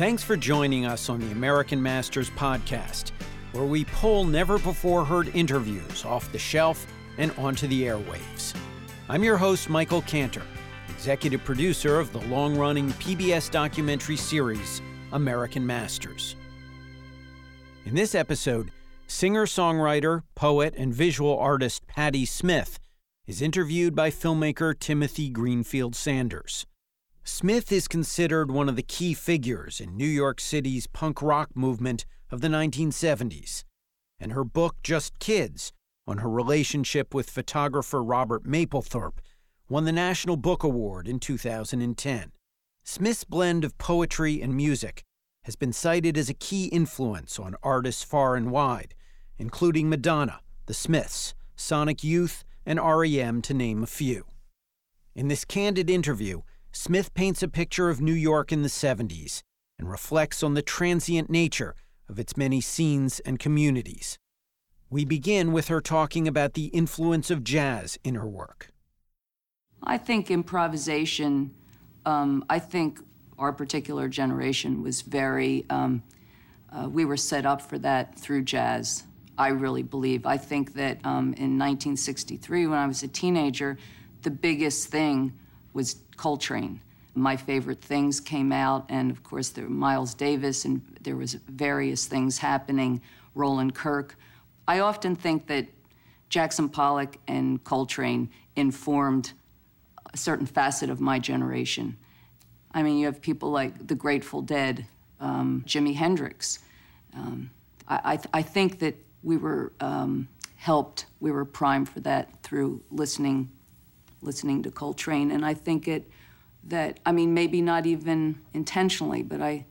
Thanks for joining us on the American Masters podcast, where we pull never before heard interviews off the shelf and onto the airwaves. I'm your host, Michael Kantor, executive producer of the long running PBS documentary series, American Masters. In this episode, singer songwriter, poet, and visual artist Patti Smith is interviewed by filmmaker Timothy Greenfield Sanders. Smith is considered one of the key figures in New York City's punk rock movement of the 1970s, and her book Just Kids on her relationship with photographer Robert Mapplethorpe won the National Book Award in 2010. Smith's blend of poetry and music has been cited as a key influence on artists far and wide, including Madonna, The Smiths, Sonic Youth, and REM, to name a few. In this candid interview, Smith paints a picture of New York in the 70s and reflects on the transient nature of its many scenes and communities. We begin with her talking about the influence of jazz in her work. I think improvisation, um, I think our particular generation was very, um, uh, we were set up for that through jazz. I really believe. I think that um, in 1963, when I was a teenager, the biggest thing was Coltrane. My favorite things came out, and of course, there were Miles Davis, and there was various things happening. Roland Kirk. I often think that Jackson Pollock and Coltrane informed a certain facet of my generation. I mean, you have people like the Grateful Dead, um, Jimi Hendrix. Um, I, I, th- I, think that we were um, helped, we were primed for that through listening, listening to Coltrane, and I think it that I mean maybe not even intentionally, but I,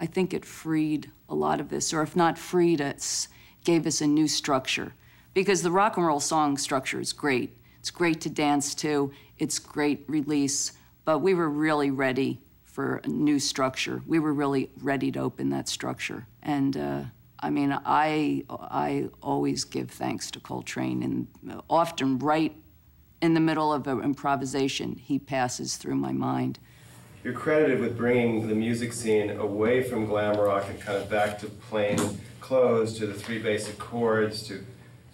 I think it freed a lot of this, or if not freed, it gave us a new structure, because the rock and roll song structure is great. It's great to dance to. It's great release but we were really ready for a new structure. We were really ready to open that structure. And uh, I mean, I, I always give thanks to Coltrane, and often right in the middle of an improvisation, he passes through my mind. You're credited with bringing the music scene away from glam rock and kind of back to plain clothes, to the three basic chords, to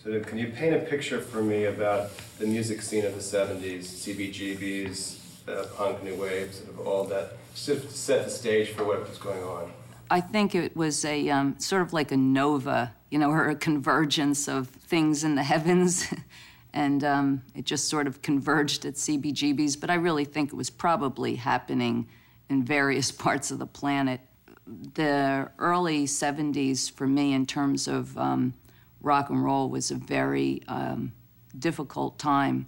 so can you paint a picture for me about the music scene of the 70s, CBGBs, uh, punk, new wave, sort of all that, sort of set the stage for what was going on? I think it was a um, sort of like a nova, you know, or a convergence of things in the heavens. and um, it just sort of converged at CBGB's. But I really think it was probably happening in various parts of the planet. The early 70s, for me, in terms of um, rock and roll, was a very um, difficult time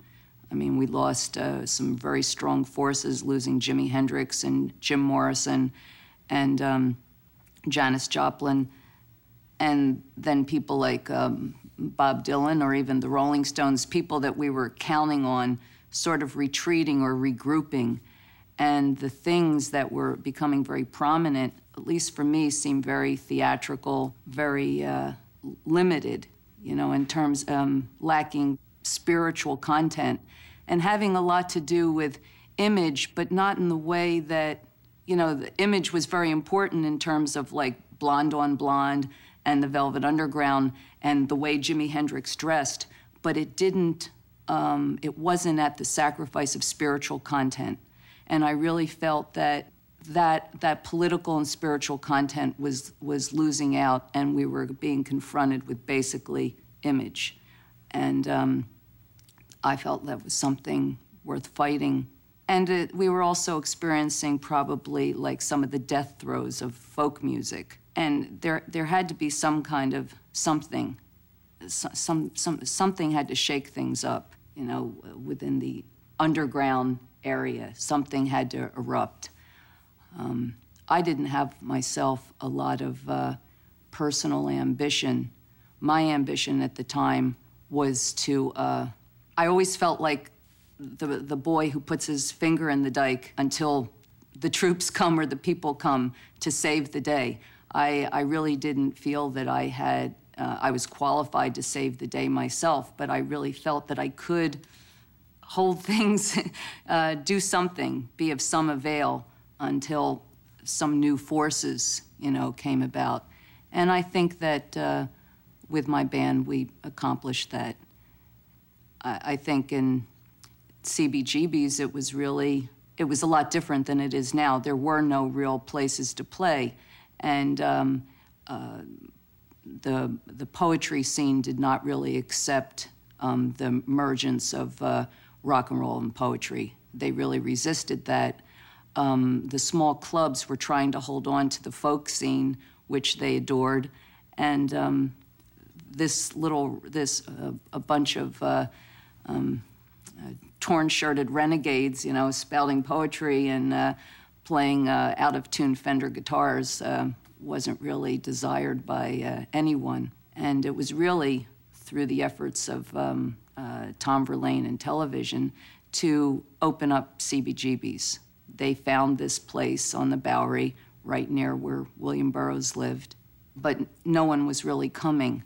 I mean, we lost uh, some very strong forces, losing Jimi Hendrix and Jim Morrison and um, Janis Joplin. And then people like um, Bob Dylan or even the Rolling Stones, people that we were counting on sort of retreating or regrouping. And the things that were becoming very prominent, at least for me, seemed very theatrical, very uh, limited, you know, in terms um, lacking spiritual content and having a lot to do with image, but not in the way that, you know, the image was very important in terms of like Blonde on Blonde and the Velvet Underground and the way Jimi Hendrix dressed, but it didn't, um, it wasn't at the sacrifice of spiritual content. And I really felt that that that political and spiritual content was was losing out, and we were being confronted with basically image. And um, I felt that was something worth fighting. And it, we were also experiencing probably like some of the death throes of folk music. And there, there had to be some kind of something, some, some, something had to shake things up, you know, within the underground area. Something had to erupt. Um, I didn't have myself a lot of uh, personal ambition. My ambition at the time was to uh, I always felt like the, the boy who puts his finger in the dike until the troops come or the people come to save the day. I, I really didn't feel that I had, uh, I was qualified to save the day myself, but I really felt that I could hold things, uh, do something, be of some avail until some new forces, you know, came about. And I think that uh, with my band, we accomplished that. I, I think in CBGB's, it was really, it was a lot different than it is now. There were no real places to play. And um, uh, the, the poetry scene did not really accept um, the emergence of uh, rock and roll and poetry. They really resisted that. Um, the small clubs were trying to hold on to the folk scene, which they adored, and um, this little, this uh, a bunch of uh, um, uh, torn-shirted renegades, you know, spouting poetry and uh, playing uh, out-of-tune Fender guitars wasn't really desired by anyone, and it was really through the efforts of um, uh, Tom Verlaine and television to open up CBGB's. They found this place on the Bowery right near where William Burroughs lived, but no one was really coming.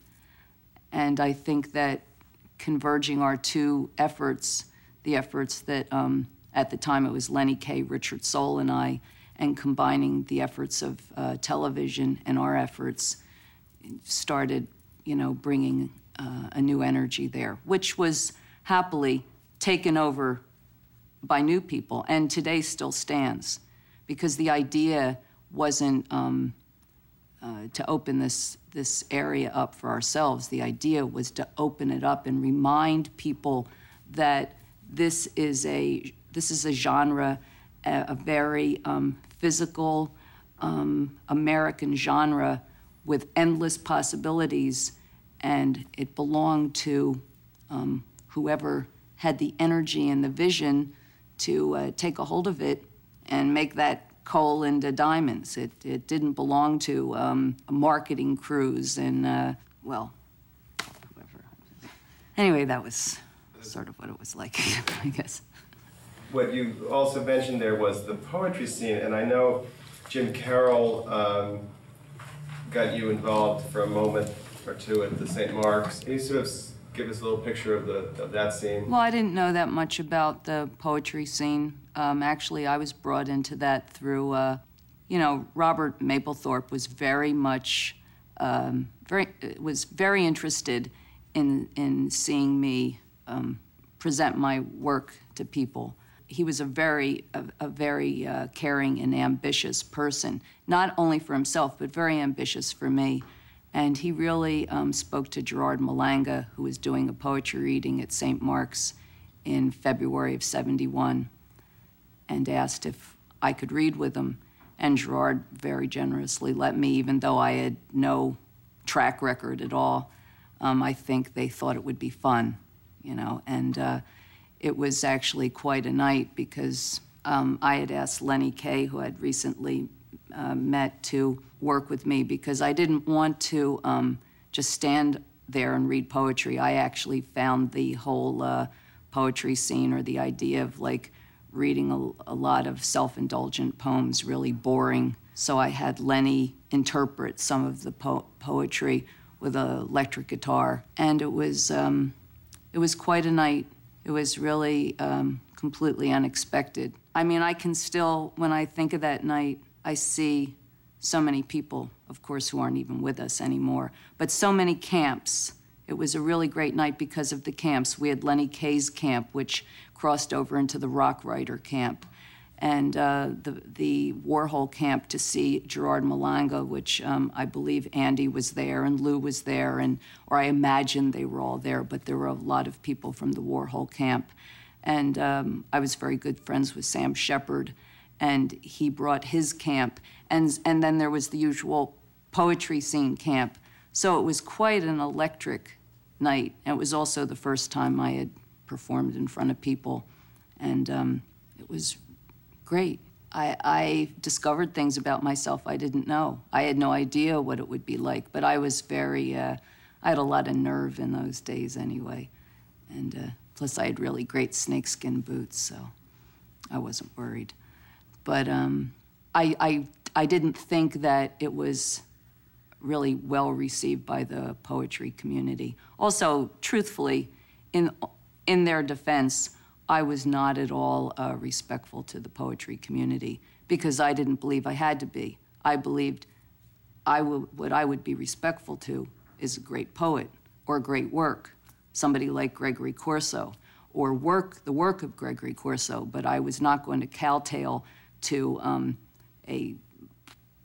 And I think that converging our two efforts, the efforts that um, at the time it was Lenny Kaye, Richard Sohl, and I, and combining the efforts of uh, television and our efforts, started, you know, bringing uh, a new energy there, which was happily taken over by new people and today still stands because the idea wasn't um, uh, to open this, this area up for ourselves. The idea was to open it up and remind people that this is a, this is a genre, a, a very um, physical um, American genre with endless possibilities and it belonged to um, whoever had the energy and the vision to uh, take a hold of it and make that coal into diamonds. It, it didn't belong to um, marketing crews and, uh, well, whoever. Anyway, that was sort of what it was like, I guess. What you also mentioned there was the poetry scene, and I know Jim Carroll um, got you involved for a moment or two at the St. Mark's. Can you sort of give us a little picture of, the, of that scene? Well, I didn't know that much about the poetry scene. Um, actually, I was brought into that through, uh, you know, Robert Mapplethorpe was very much, um, very was very interested in in seeing me um, present my work to people. He was a very a, a very uh, caring and ambitious person, not only for himself but very ambitious for me. And he really um, spoke to Gerard Malanga, who was doing a poetry reading at St. Mark's in February of 71, and asked if I could read with him. And Gerard very generously let me, even though I had no track record at all. Um, I think they thought it would be fun, you know. And uh, it was actually quite a night because um, I had asked Lenny Kaye, who I had recently uh, met to work with me because I didn't want to um, just stand there and read poetry. I actually found the whole uh, poetry scene or the idea of like reading a, a lot of self indulgent poems really boring. So I had Lenny interpret some of the po- poetry with an electric guitar, and it was um, it was quite a night. It was really um, completely unexpected. I mean, I can still, when I think of that night, I see so many people, of course, who aren't even with us anymore, but so many camps. It was a really great night because of the camps. We had Lenny Kaye's camp, which crossed over into the Rock Writer camp, and uh, the, the Warhol camp to see Gerard Malanga, which um, I believe Andy was there and Lou was there, and or I imagine they were all there, but there were a lot of people from the Warhol camp. And um, I was very good friends with Sam Shepard and he brought his camp. And, and then there was the usual poetry scene camp. So it was quite an electric night. It was also the first time I had performed in front of people, and um, it was great. I, I, discovered things about myself I didn't know. I had no idea what it would be like, but I was very, uh, I had a lot of nerve in those days anyway. And uh, plus, I had really great snakeskin boots, so I wasn't worried. But um, I, I, I didn't think that it was really well received by the poetry community. Also, truthfully, in, in their defense, I was not at all uh, respectful to the poetry community because I didn't believe I had to be. I believed I would, what I would be respectful to is a great poet or great work, somebody like Gregory Corso, or work the work of Gregory Corso. But I was not going to kowtow to um, a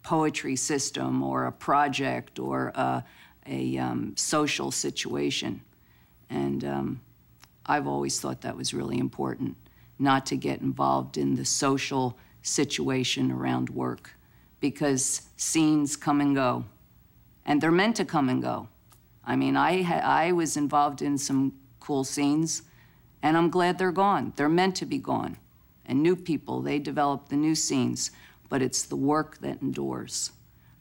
poetry system or a project or a, a um, social situation. And um, I've always thought that was really important, not to get involved in the social situation around work, because scenes come and go, and they're meant to come and go. I mean, I, ha- I was involved in some cool scenes, and I'm glad they're gone. They're meant to be gone. And new people, they develop the new scenes, but it's the work that endures.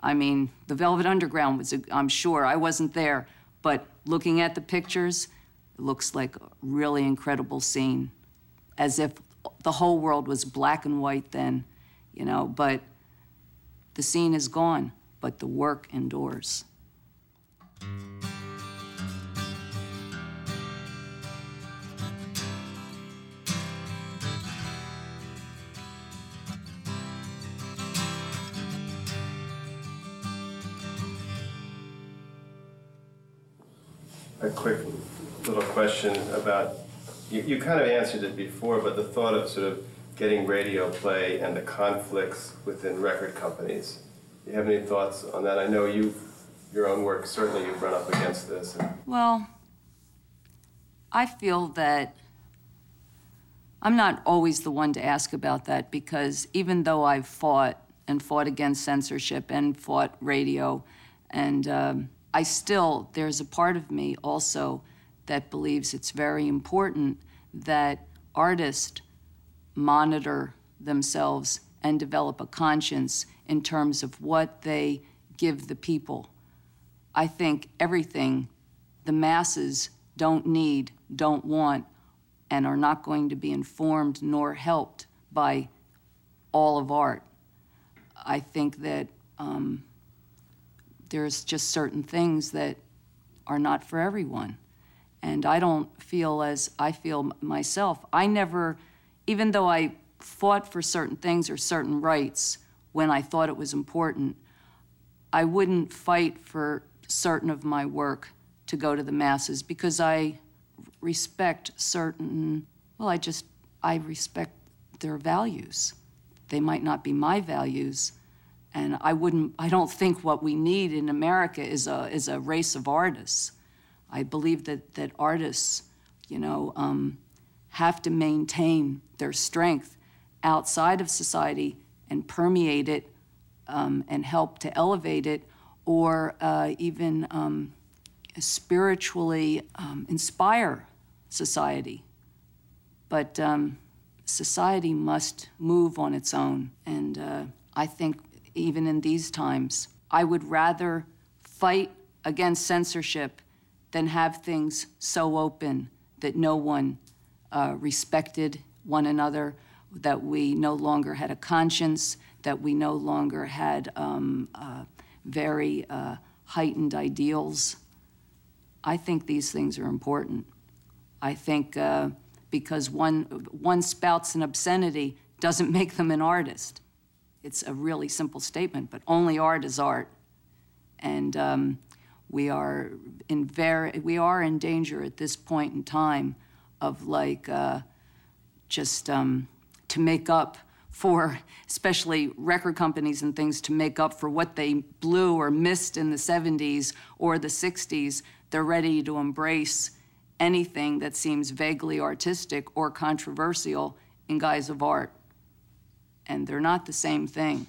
I mean, the Velvet Underground was, a, I'm sure, I wasn't there, but looking at the pictures, it looks like a really incredible scene, as if the whole world was black and white then, you know, but the scene is gone, but the work endures. A quick little question about, you, you kind of answered it before, but the thought of sort of getting radio play and the conflicts within record companies. Do you have any thoughts on that? I know you, your own work, certainly you've run up against this. Well, I feel that I'm not always the one to ask about that because even though I've fought and fought against censorship and fought radio, and um, I still, there's a part of me also that believes it's very important that artists monitor themselves and develop a conscience in terms of what they give the people. I think everything the masses don't need, don't want, and are not going to be informed nor helped by all of art. I think that um, there's just certain things that are not for everyone. And I don't feel as I feel myself. I never, even though I fought for certain things or certain rights when I thought it was important, I wouldn't fight for certain of my work to go to the masses because I respect certain, well, I just, I respect their values. They might not be my values, and I wouldn't, I don't think what we need in America is a, is a race of artists. I believe that, that artists, you know, um, have to maintain their strength outside of society and permeate it um, and help to elevate it or uh, even um, spiritually um, inspire society. But um, society must move on its own. And uh, I think even in these times, I would rather fight against censorship than have things so open that no one uh, respected one another, that we no longer had a conscience, that we no longer had um, uh, very uh, heightened ideals. I think these things are important. I think uh, because one, one spouts an obscenity doesn't make them an artist. It's a really simple statement, but only art is art. And um, we are in very, we are in danger at this point in time of like uh, just um, to make up for, especially record companies and things, to make up for what they blew or missed in the 70s or the 60s. They're ready to embrace anything that seems vaguely artistic or controversial in guise of art. And they're not the same thing.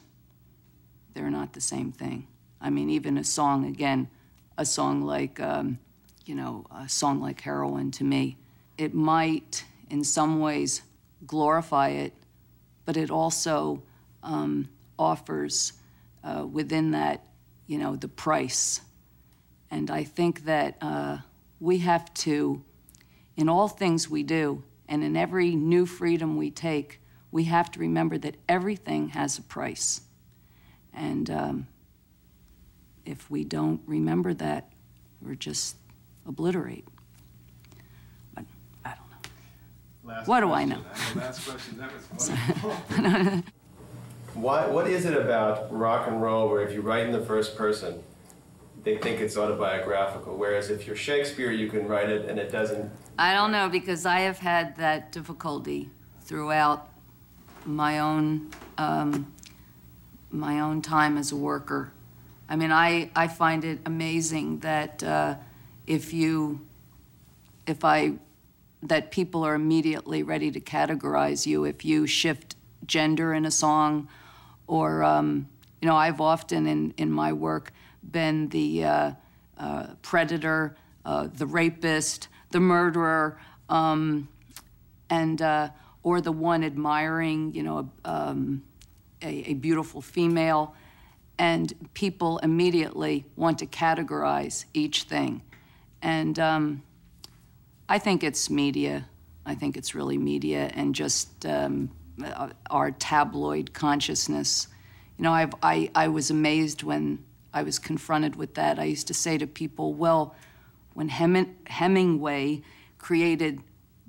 They're not the same thing. I mean, even a song, again, a song like, um, you know, a song like Heroin to me, it might in some ways glorify it, but it also um, offers uh, within that, you know, the price. And I think that uh, we have to, in all things we do, and in every new freedom we take, we have to remember that everything has a price. And um, if we don't remember that, we're just obliterate. But I don't know. Last what do I know? last question. That was Why, what is it about rock and roll where if you write in the first person, they think it's autobiographical, whereas if you're Shakespeare, you can write it and it doesn't? I don't know because I have had that difficulty throughout my own um, my own time as a worker. I mean, I, I find it amazing that uh, if you if I that people are immediately ready to categorize you if you shift gender in a song, or um, you know, I've often in in my work been the uh, uh, predator, uh, the rapist, the murderer, um, and uh, or the one admiring, you know, um, a, a beautiful female, and people immediately want to categorize each thing, and um, I think it's media. I think it's really media and just um, our tabloid consciousness. You know, I've, I, I was amazed when I was confronted with that. I used to say to people, well, when Hem- Hemingway created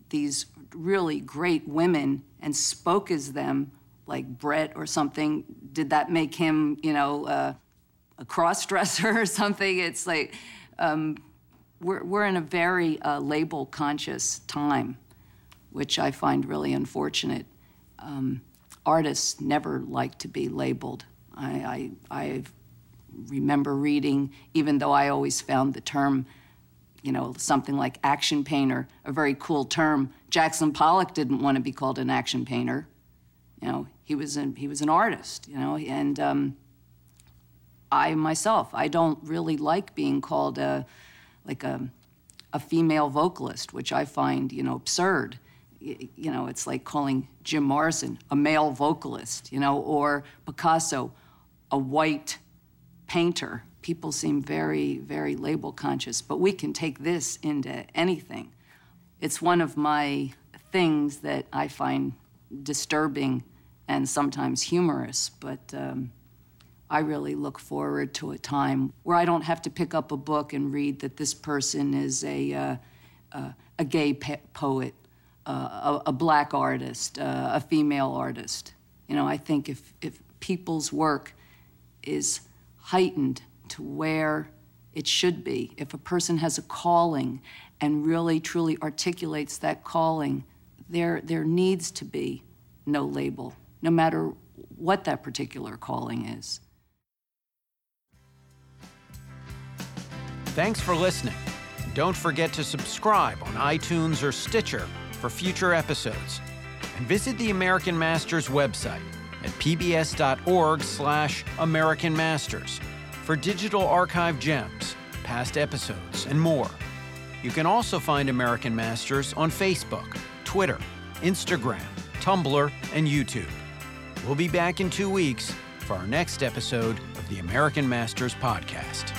these really great women and spoke as them, like Brett or something, did that make him, you know, uh, a cross dresser or something? It's like, um, we're, we're in a very uh, label conscious time, which I find really unfortunate. Um, artists never like to be labeled. I, I, I remember reading, even though I always found the term, you know, something like action painter a very cool term. Jackson Pollock didn't want to be called an action painter. You know, he was an, he was an artist, you know, and um, I myself, I don't really like being called a, like a, a female vocalist, which I find, you know, absurd. You know, it's like calling Jim Morrison a male vocalist, you know, or Picasso a white painter. People seem very, very label conscious, but we can take this into anything. It's one of my things that I find disturbing and sometimes humorous, but um, I really look forward to a time where I don't have to pick up a book and read that this person is a, uh, uh, a gay poet, uh, a, a, black artist, uh, a female artist. You know, I think if, if people's work is heightened to where it should be, if a person has a calling and really truly articulates that calling, there, there needs to be no label, no matter what that particular calling is. Thanks for listening. Don't forget to subscribe on iTunes or Stitcher for future episodes. And visit the American Masters website at pbs.org slash American Masters for digital archive gems, past episodes, and more. You can also find American Masters on Facebook, Twitter, Instagram, Tumblr, and YouTube. We'll be back in two weeks for our next episode of the American Masters Podcast.